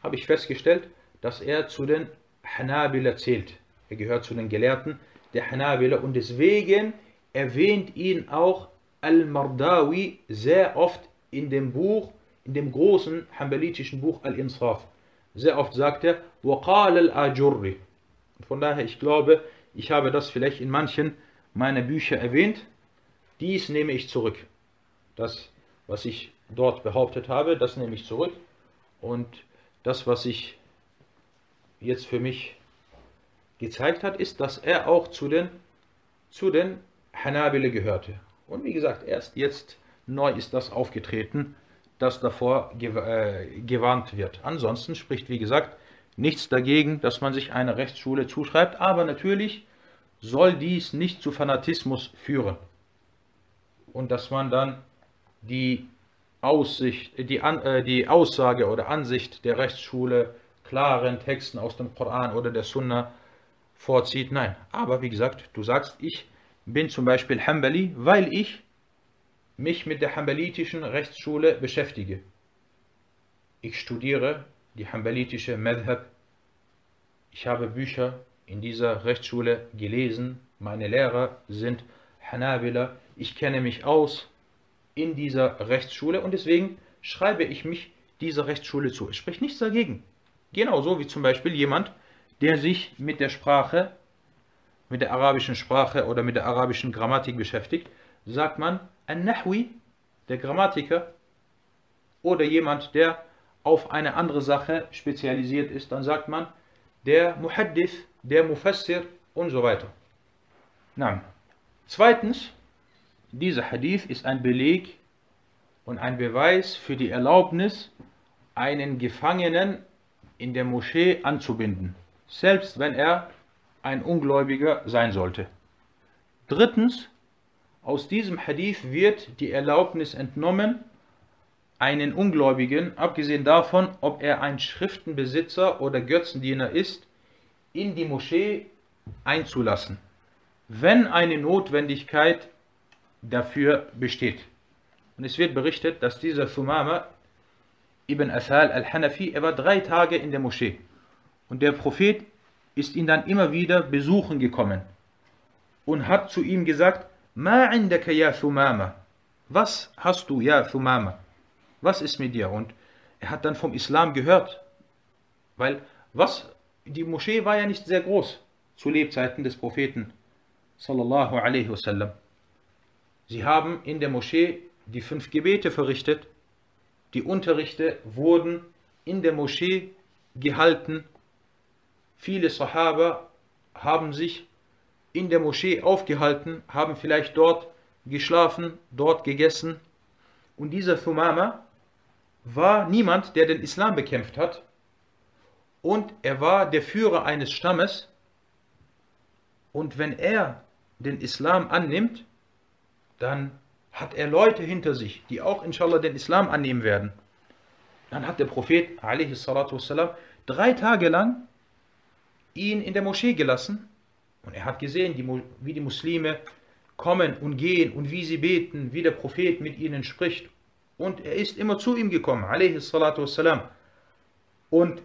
habe ich festgestellt, dass er zu den Hanabila zählt. Er gehört zu den Gelehrten der Hanabila und deswegen erwähnt ihn auch Al-Mardawi sehr oft in dem Buch, in dem großen hambalitischen Buch Al-Insaf. Sehr oft sagt er, وَقَالَ الْأَجُرِّ Von daher, ich glaube, ich habe das vielleicht in manchen meiner Bücher erwähnt. Dies nehme ich zurück. Das, was ich dort behauptet habe, das nehme ich zurück. Und das, was sich jetzt für mich gezeigt hat, ist, dass er auch zu den, zu den Hanabile gehörte. Und wie gesagt, erst jetzt neu ist das aufgetreten, dass davor äh, gewarnt wird. Ansonsten spricht, wie gesagt, nichts dagegen, dass man sich eine Rechtsschule zuschreibt, aber natürlich soll dies nicht zu Fanatismus führen. Und dass man dann die Aussicht, die, äh, die Aussage oder Ansicht der Rechtsschule klaren Texten aus dem Koran oder der Sunna vorzieht. Nein, aber wie gesagt, du sagst, ich bin zum Beispiel Hanbali, weil ich mich mit der Hanbalitischen Rechtsschule beschäftige. Ich studiere die Hanbalitische Madhab. Ich habe Bücher in dieser Rechtsschule gelesen. Meine Lehrer sind Hanabila. Ich kenne mich aus in dieser Rechtsschule und deswegen schreibe ich mich dieser Rechtsschule zu. Es spricht nichts dagegen. Genauso wie zum Beispiel jemand, der sich mit der Sprache mit der arabischen Sprache oder mit der arabischen Grammatik beschäftigt, sagt man An-Nahwi, der Grammatiker, oder jemand, der auf eine andere Sache spezialisiert ist, dann sagt man der Muhaddith, der Mufassir und so weiter. Na, zweitens, dieser Hadith ist ein Beleg und ein Beweis für die Erlaubnis, einen Gefangenen in der Moschee anzubinden, selbst wenn er ein Ungläubiger sein sollte. Drittens, aus diesem Hadith wird die Erlaubnis entnommen, einen Ungläubigen, abgesehen davon, ob er ein Schriftenbesitzer oder Götzendiener ist, in die Moschee einzulassen, wenn eine Notwendigkeit dafür besteht. Und es wird berichtet, dass dieser Thumama ibn Asal al-Hanafi, er war drei Tage in der Moschee. Und der Prophet ist ihn dann immer wieder besuchen gekommen und hat zu ihm gesagt, Ma indaka ya Thumama? Was hast du, ja Thumama? Was ist mit dir? Und er hat dann vom Islam gehört, weil was, die Moschee war ja nicht sehr groß zu Lebzeiten des Propheten sallallahu alaihi wasallam. Sie haben in der Moschee die fünf Gebete verrichtet, die Unterrichte wurden in der Moschee gehalten viele Sahaba haben sich in der Moschee aufgehalten, haben vielleicht dort geschlafen, dort gegessen. Und dieser Thumama war niemand, der den Islam bekämpft hat. Und er war der Führer eines Stammes. Und wenn er den Islam annimmt, dann hat er Leute hinter sich, die auch inshallah den Islam annehmen werden. Dann hat der Prophet والسلام, drei Tage lang ihn in der Moschee gelassen und er hat gesehen, die wie die Muslime kommen und gehen und wie sie beten, wie der Prophet mit ihnen spricht. Und er ist immer zu ihm gekommen, wassalam. Und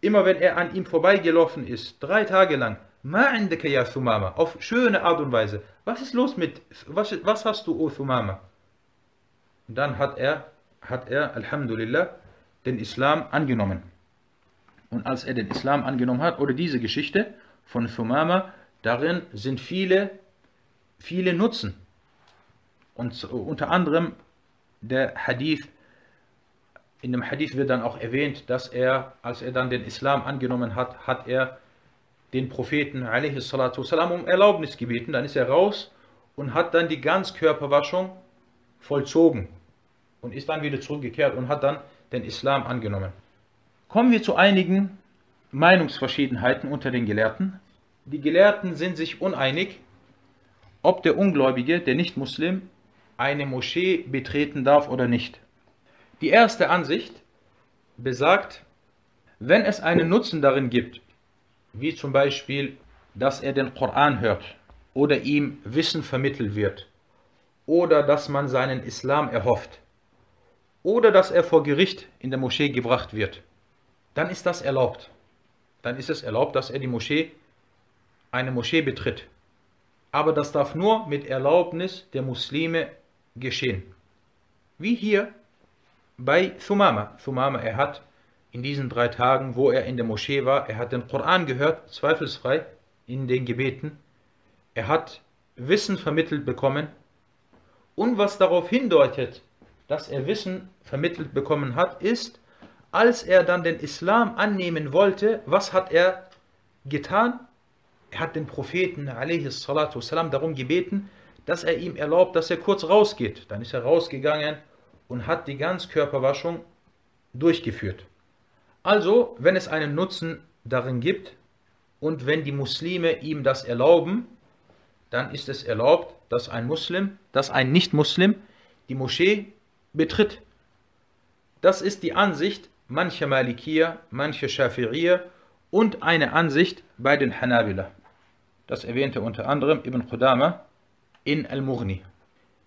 immer wenn er an ihm vorbeigelaufen ist, drei Tage lang, ya Thumama, auf schöne Art und Weise, was ist los mit, was, was hast du, O Thumama? Und dann hat er, hat er, Alhamdulillah, den Islam angenommen. Und als er den Islam angenommen hat, oder diese Geschichte von Thumama, darin sind viele, viele Nutzen. Und unter anderem der Hadith, in dem Hadith wird dann auch erwähnt, dass er, als er dann den Islam angenommen hat, hat er den Propheten والسلام, um Erlaubnis gebeten. Dann ist er raus und hat dann die Ganzkörperwaschung vollzogen und ist dann wieder zurückgekehrt und hat dann den Islam angenommen. Kommen wir zu einigen Meinungsverschiedenheiten unter den Gelehrten. Die Gelehrten sind sich uneinig, ob der Ungläubige, der Nicht-Muslim, eine Moschee betreten darf oder nicht. Die erste Ansicht besagt, wenn es einen Nutzen darin gibt, wie zum Beispiel, dass er den Koran hört oder ihm Wissen vermittelt wird oder dass man seinen Islam erhofft oder dass er vor Gericht in der Moschee gebracht wird, dann ist das erlaubt. Dann ist es erlaubt, dass er die Moschee, eine Moschee betritt. Aber das darf nur mit Erlaubnis der Muslime geschehen. Wie hier bei Thumama. Thumama, er hat in diesen drei Tagen, wo er in der Moschee war, er hat den Koran gehört, zweifelsfrei in den Gebeten. Er hat Wissen vermittelt bekommen. Und was darauf hindeutet, dass er Wissen vermittelt bekommen hat, ist, als er dann den Islam annehmen wollte, was hat er getan? Er hat den Propheten والسلام, darum gebeten, dass er ihm erlaubt, dass er kurz rausgeht. Dann ist er rausgegangen und hat die Ganzkörperwaschung durchgeführt. Also, wenn es einen Nutzen darin gibt und wenn die Muslime ihm das erlauben, dann ist es erlaubt, dass ein Muslim, dass ein Nicht-Muslim die Moschee betritt. Das ist die Ansicht mancher Malikier, mancher Shafi'ir und eine Ansicht bei den Hanabila. Das erwähnte unter anderem Ibn Qudama in Al-Mughni.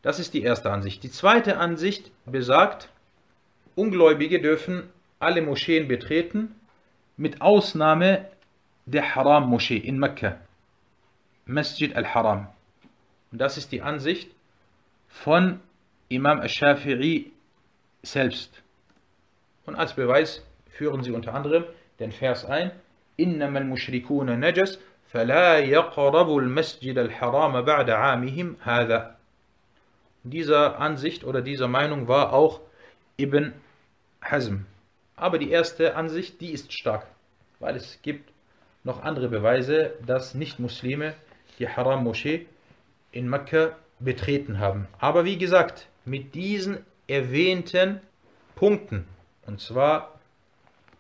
Das ist die erste Ansicht. Die zweite Ansicht besagt, Ungläubige dürfen alle Moscheen betreten, mit Ausnahme der Haram-Moschee in Mekka, Masjid al-Haram. Und das ist die Ansicht von Imam al-Shafi'i selbst. Und als Beweis führen sie unter anderem den Vers ein, إنما المشركون نجس فلا يقربوا المسجد الحرام بعد عامهم هذا. Dieser Ansicht oder dieser Meinung war auch Ibn Hazm. Aber die erste Ansicht, die ist stark, weil es gibt noch andere Beweise, dass Nicht-Muslime die Haram-Moschee in Mekka betreten haben. Aber wie gesagt, mit diesen erwähnten Punkten, und zwar,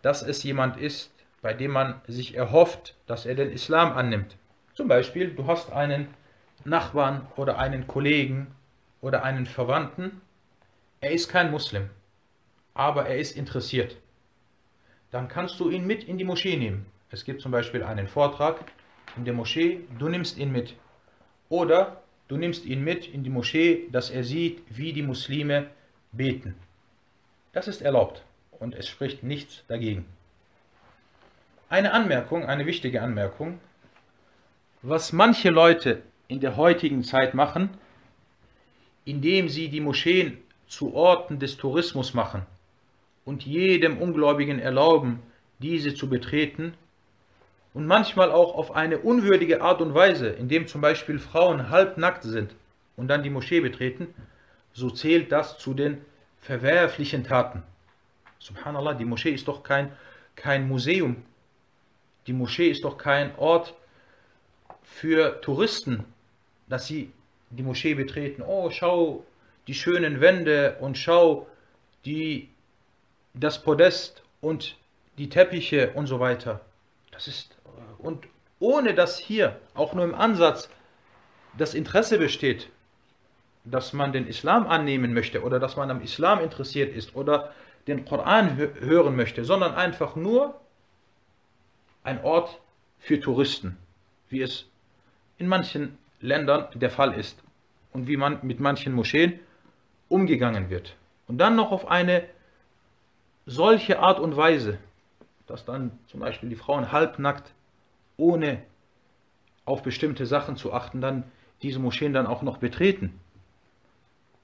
dass es jemand ist, bei dem man sich erhofft, dass er den Islam annimmt. Zum Beispiel, du hast einen Nachbarn oder einen Kollegen oder einen Verwandten, er ist kein Muslim, aber er ist interessiert dann kannst du ihn mit in die Moschee nehmen. Es gibt zum Beispiel einen Vortrag in der Moschee, du nimmst ihn mit. Oder du nimmst ihn mit in die Moschee, dass er sieht, wie die Muslime beten. Das ist erlaubt und es spricht nichts dagegen. Eine Anmerkung, eine wichtige Anmerkung. Was manche Leute in der heutigen Zeit machen, indem sie die Moscheen zu Orten des Tourismus machen, und jedem Ungläubigen erlauben, diese zu betreten und manchmal auch auf eine unwürdige Art und Weise, indem zum Beispiel Frauen halbnackt sind und dann die Moschee betreten, so zählt das zu den verwerflichen Taten. Subhanallah, die Moschee ist doch kein, kein Museum. Die Moschee ist doch kein Ort für Touristen, dass sie die Moschee betreten. Oh, schau die schönen Wände und schau die, das Podest und die Teppiche und so weiter. Das ist, und ohne dass hier auch nur im Ansatz das Interesse besteht, dass man den Islam annehmen möchte oder dass man am Islam interessiert ist oder den Koran hören möchte, sondern einfach nur ein Ort für Touristen, wie es in manchen Ländern der Fall ist und wie man mit manchen Moscheen umgegangen wird. Und dann noch auf eine solche Art und Weise, dass dann zum Beispiel die Frauen halbnackt, ohne auf bestimmte Sachen zu achten, dann diese Moscheen dann auch noch betreten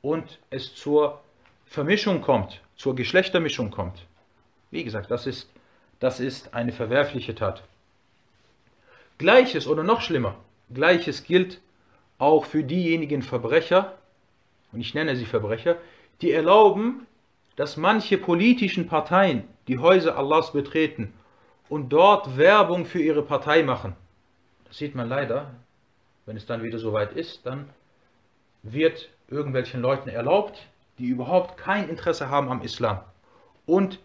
und es zur Vermischung kommt, zur Geschlechtermischung kommt. Wie gesagt, das ist, das ist eine verwerfliche Tat. Gleiches oder noch schlimmer, gleiches gilt auch für diejenigen Verbrecher, und ich nenne sie Verbrecher, die erlauben, dass manche politischen Parteien die Häuser Allahs betreten und dort Werbung für ihre Partei machen. Das sieht man leider, wenn es dann wieder soweit ist, dann wird irgendwelchen Leuten erlaubt, die überhaupt kein Interesse haben am Islam. Und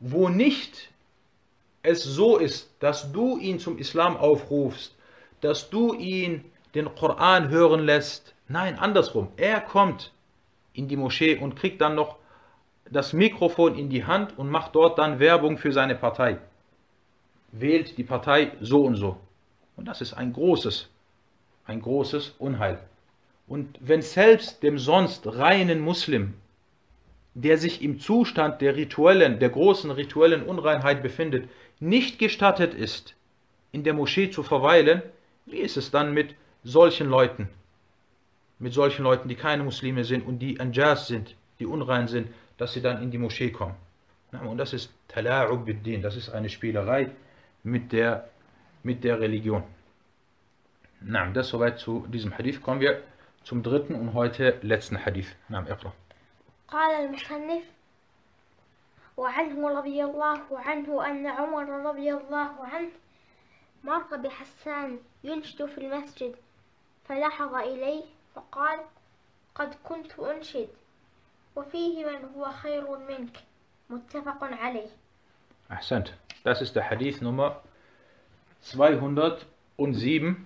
wo nicht es so ist, dass du ihn zum Islam aufrufst, dass du ihn den Koran hören lässt, nein, andersrum, er kommt in die Moschee und kriegt dann noch das Mikrofon in die Hand und macht dort dann Werbung für seine Partei. Wählt die Partei so und so. Und das ist ein großes, ein großes Unheil. Und wenn selbst dem sonst reinen Muslim, der sich im Zustand der rituellen, der großen rituellen Unreinheit befindet, nicht gestattet ist, in der Moschee zu verweilen, wie ist es dann mit solchen Leuten? Mit solchen Leuten, die keine Muslime sind und die Anjas sind, die unrein sind, dass sie dann in die Moschee kommen. Und das ist Tala'ub bid das ist eine Spielerei mit der, mit der Religion. Na, das soweit zu diesem Hadith. Kommen wir zum dritten und heute letzten Hadith. نعم اقرأ. قال المصنف وعنه رضي الله عنه أن عمر رضي الله عنه مر بحسان ينشد في المسجد فلحظ إليه فقال قد كنت أنشد وفيه من هو خير منك متفق عليه أحسنت Das ist der Hadith Nummer 207.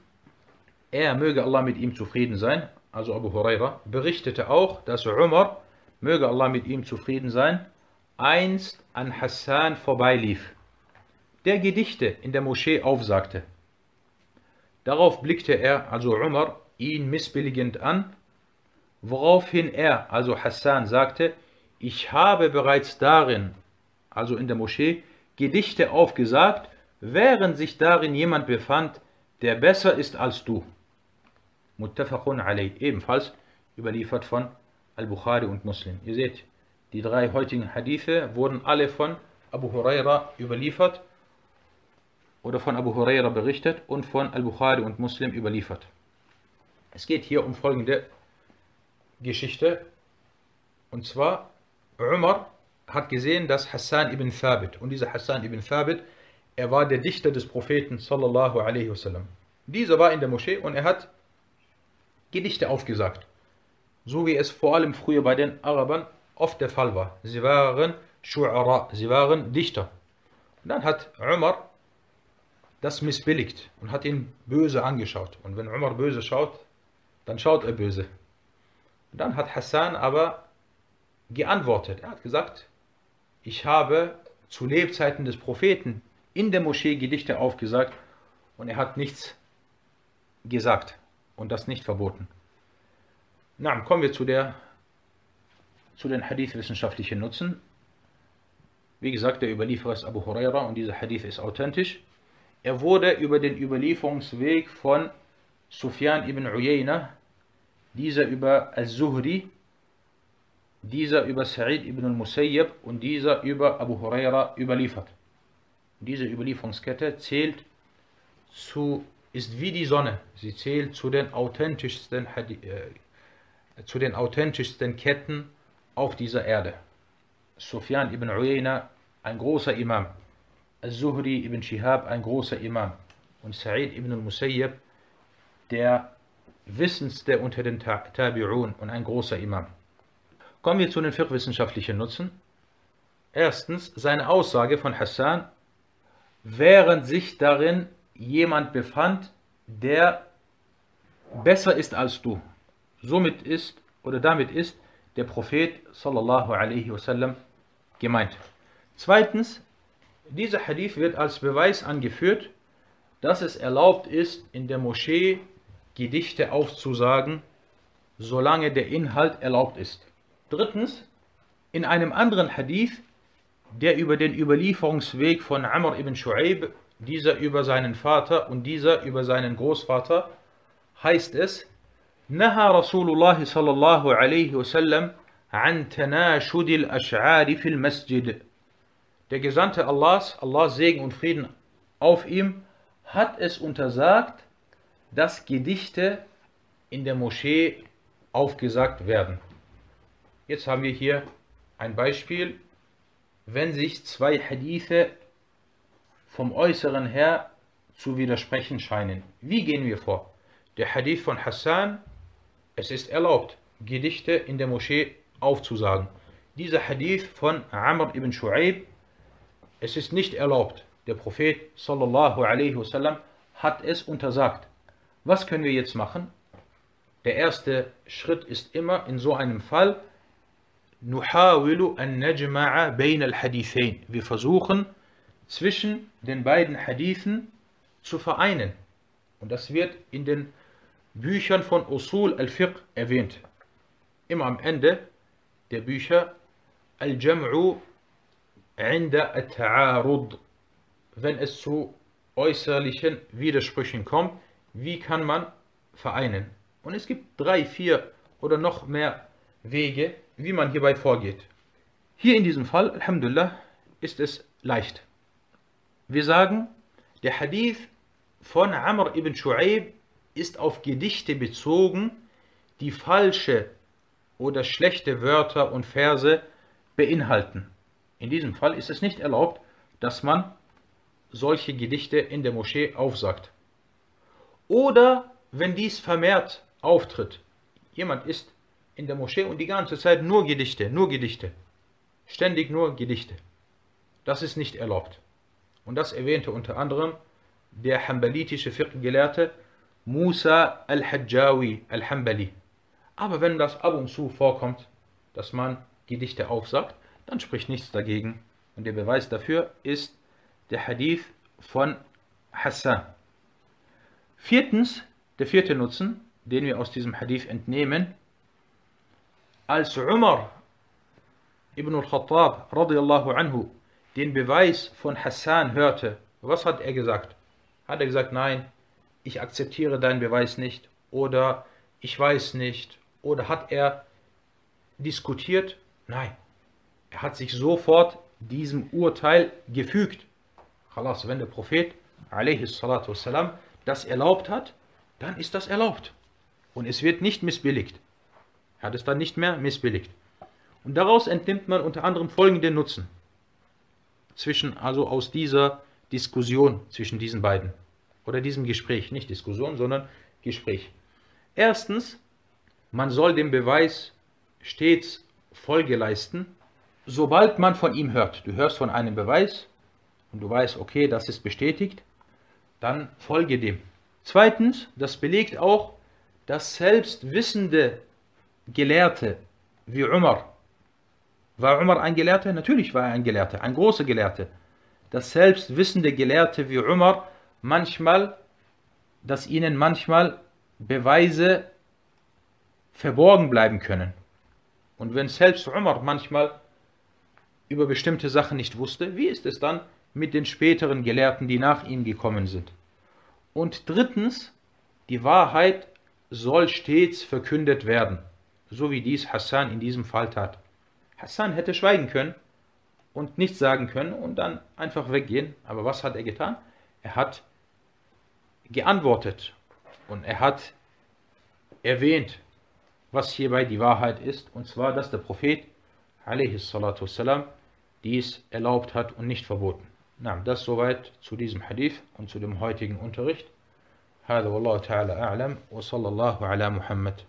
Er möge Allah mit ihm zufrieden sein, also Abu Huraira, berichtete auch, dass Umar, möge Allah mit ihm zufrieden sein, einst an Hassan vorbeilief, der Gedichte in der Moschee aufsagte. Darauf blickte er, also Umar, ihn missbilligend an, woraufhin er, also Hassan, sagte, ich habe bereits darin, also in der Moschee, Gedichte aufgesagt, während sich darin jemand befand, der besser ist als du. Muttafaqun alayh, ebenfalls überliefert von Al-Bukhari und Muslim. Ihr seht, die drei heutigen Hadithe wurden alle von Abu Huraira überliefert oder von Abu Huraira berichtet und von Al-Bukhari und Muslim überliefert. Es geht hier um folgende Geschichte. Und zwar, Umar hat gesehen, dass Hassan ibn Thabit, und dieser Hassan ibn Thabit, er war der Dichter des Propheten sallallahu alaihi wasallam. Dieser war in der Moschee und er hat Gedichte aufgesagt. So wie es vor allem früher bei den Arabern oft der Fall war. Sie waren Shu'ara, sie waren Dichter. Und dann hat Umar das missbilligt und hat ihn böse angeschaut. Und wenn Umar böse schaut, dann schaut er böse. Und dann hat Hassan aber geantwortet. Er hat gesagt, ich habe zu Lebzeiten des Propheten in der Moschee Gedichte aufgesagt und er hat nichts gesagt und das nicht verboten. Na, kommen wir zu, der, zu den Hadith-wissenschaftlichen Nutzen. Wie gesagt, der Überlieferer ist Abu Huraira und dieser Hadith ist authentisch. Er wurde über den Überlieferungsweg von Sufyan ibn Uyayna, dieser über Al-Zuhri, dieser über Sa'id ibn al-Musayyib und dieser über Abu Huraira überliefert. Diese Überlieferungskette zählt zu ist wie die Sonne. Sie zählt zu den authentischsten, äh, zu den authentischsten Ketten auf dieser Erde. Sufyan ibn Uyayna, ein großer Imam, al-Zuhri ibn Shihab ein großer Imam und Sa'id ibn al-Musayyab der wissendste unter den Tabi'un und ein großer Imam. Kommen wir zu den fiqh-wissenschaftlichen Nutzen. Erstens seine Aussage von Hassan, während sich darin jemand befand, der besser ist als du. Somit ist oder damit ist der Prophet sallallahu alaihi wasallam gemeint. Zweitens, dieser Hadith wird als Beweis angeführt, dass es erlaubt ist, in der Moschee Gedichte aufzusagen, solange der Inhalt erlaubt ist. Drittens, in einem anderen Hadith, der über den Überlieferungsweg von Amr ibn Shu'aib, dieser über seinen Vater und dieser über seinen Großvater, heißt es, نهى رسول الله صلى الله عليه وسلم عن تناشد الأشعار في المسجد. Der Gesandte Allahs, Allahs Segen und Frieden auf ihm, hat es untersagt, dass Gedichte in der Moschee aufgesagt werden. Jetzt haben wir hier ein Beispiel, wenn sich zwei Hadithe vom Äußeren her zu widersprechen scheinen. Wie gehen wir vor? Der Hadith von Hassan, es ist erlaubt, Gedichte in der Moschee aufzusagen. Dieser Hadith von Amr ibn Shu'aib, es ist nicht erlaubt. Der Prophet sallallahu alaihi wasallam hat es untersagt. Was können wir jetzt machen? Der erste Schritt ist immer in so einem Fall نحاول أن نجمع بين الحديثين. Wir versuchen zwischen den beiden Hadithen zu vereinen. Und das wird in den Büchern von Usul al-Fiqh erwähnt. Immer am Ende der Bücher Al-Jam'u inda al-Ta'arud. Wenn es zu äußerlichen Widersprüchen kommt, wie kann man vereinen? Und es gibt drei, vier oder noch mehr Wege, wie man hierbei vorgeht. Hier in diesem Fall, Alhamdulillah, ist es leicht. Wir sagen, der Hadith von Amr ibn Shu'aib ist auf Gedichte bezogen, die falsche oder schlechte Wörter und Verse beinhalten. In diesem Fall ist es nicht erlaubt, dass man solche Gedichte in der Moschee aufsagt. Oder wenn dies vermehrt auftritt, jemand ist in der Moschee und die ganze Zeit nur Gedichte, nur Gedichte, ständig nur Gedichte. Das ist nicht erlaubt. Und das erwähnte unter anderem der hambalitische Fiqh-Gelehrte Musa al-Hajjawi al-Hambali. Aber wenn das ab und zu vorkommt, dass man Gedichte aufsagt, dann spricht nichts dagegen. Und der Beweis dafür ist der Hadith von Hassan. Viertens, der vierte Nutzen, den wir aus diesem Hadith entnehmen, als Umar ibn al-Khattab radiallahu anhu den Beweis von Hassan hörte, was hat er gesagt? Hat er gesagt, nein, ich akzeptiere deinen Beweis nicht oder ich weiß nicht oder hat er diskutiert? Nein, er hat sich sofort diesem Urteil gefügt. Khalas, wenn der Prophet والسلام, das erlaubt hat, dann ist das erlaubt. Und es wird nicht missbilligt. Er hat es dann nicht mehr missbilligt. Und daraus entnimmt man unter anderem folgenden Nutzen. Zwischen, also aus dieser Diskussion zwischen diesen beiden. Oder diesem Gespräch. Nicht Diskussion, sondern Gespräch. Erstens, man soll dem Beweis stets Folge leisten, sobald man von ihm hört. Du hörst von einem Beweis und du weißt, okay, das ist bestätigt, dann folge dem. Zweitens, das belegt auch, dass selbst wissende Gelehrte wie Umar, war Umar ein Gelehrter? Natürlich war er ein Gelehrter, ein großer Gelehrter. Dass selbst wissende Gelehrte wie Umar manchmal, dass ihnen manchmal Beweise verborgen bleiben können. Und wenn selbst Umar manchmal über bestimmte Sachen nicht wusste, wie ist es dann mit den späteren Gelehrten, die nach ihm gekommen sind? Und drittens, die Wahrheit soll stets verkündet werden, so wie dies Hassan in diesem Fall tat. Hassan hätte schweigen können und nichts sagen können und dann einfach weggehen. Aber was hat er getan? Er hat geantwortet und er hat erwähnt, was hierbei die Wahrheit ist, und zwar, dass der Prophet والسلام, dies erlaubt hat und nicht verboten. Na, das soweit zu diesem Hadith und zu dem heutigen Unterricht. هذا والله تعالى أعلم وصلى الله على محمد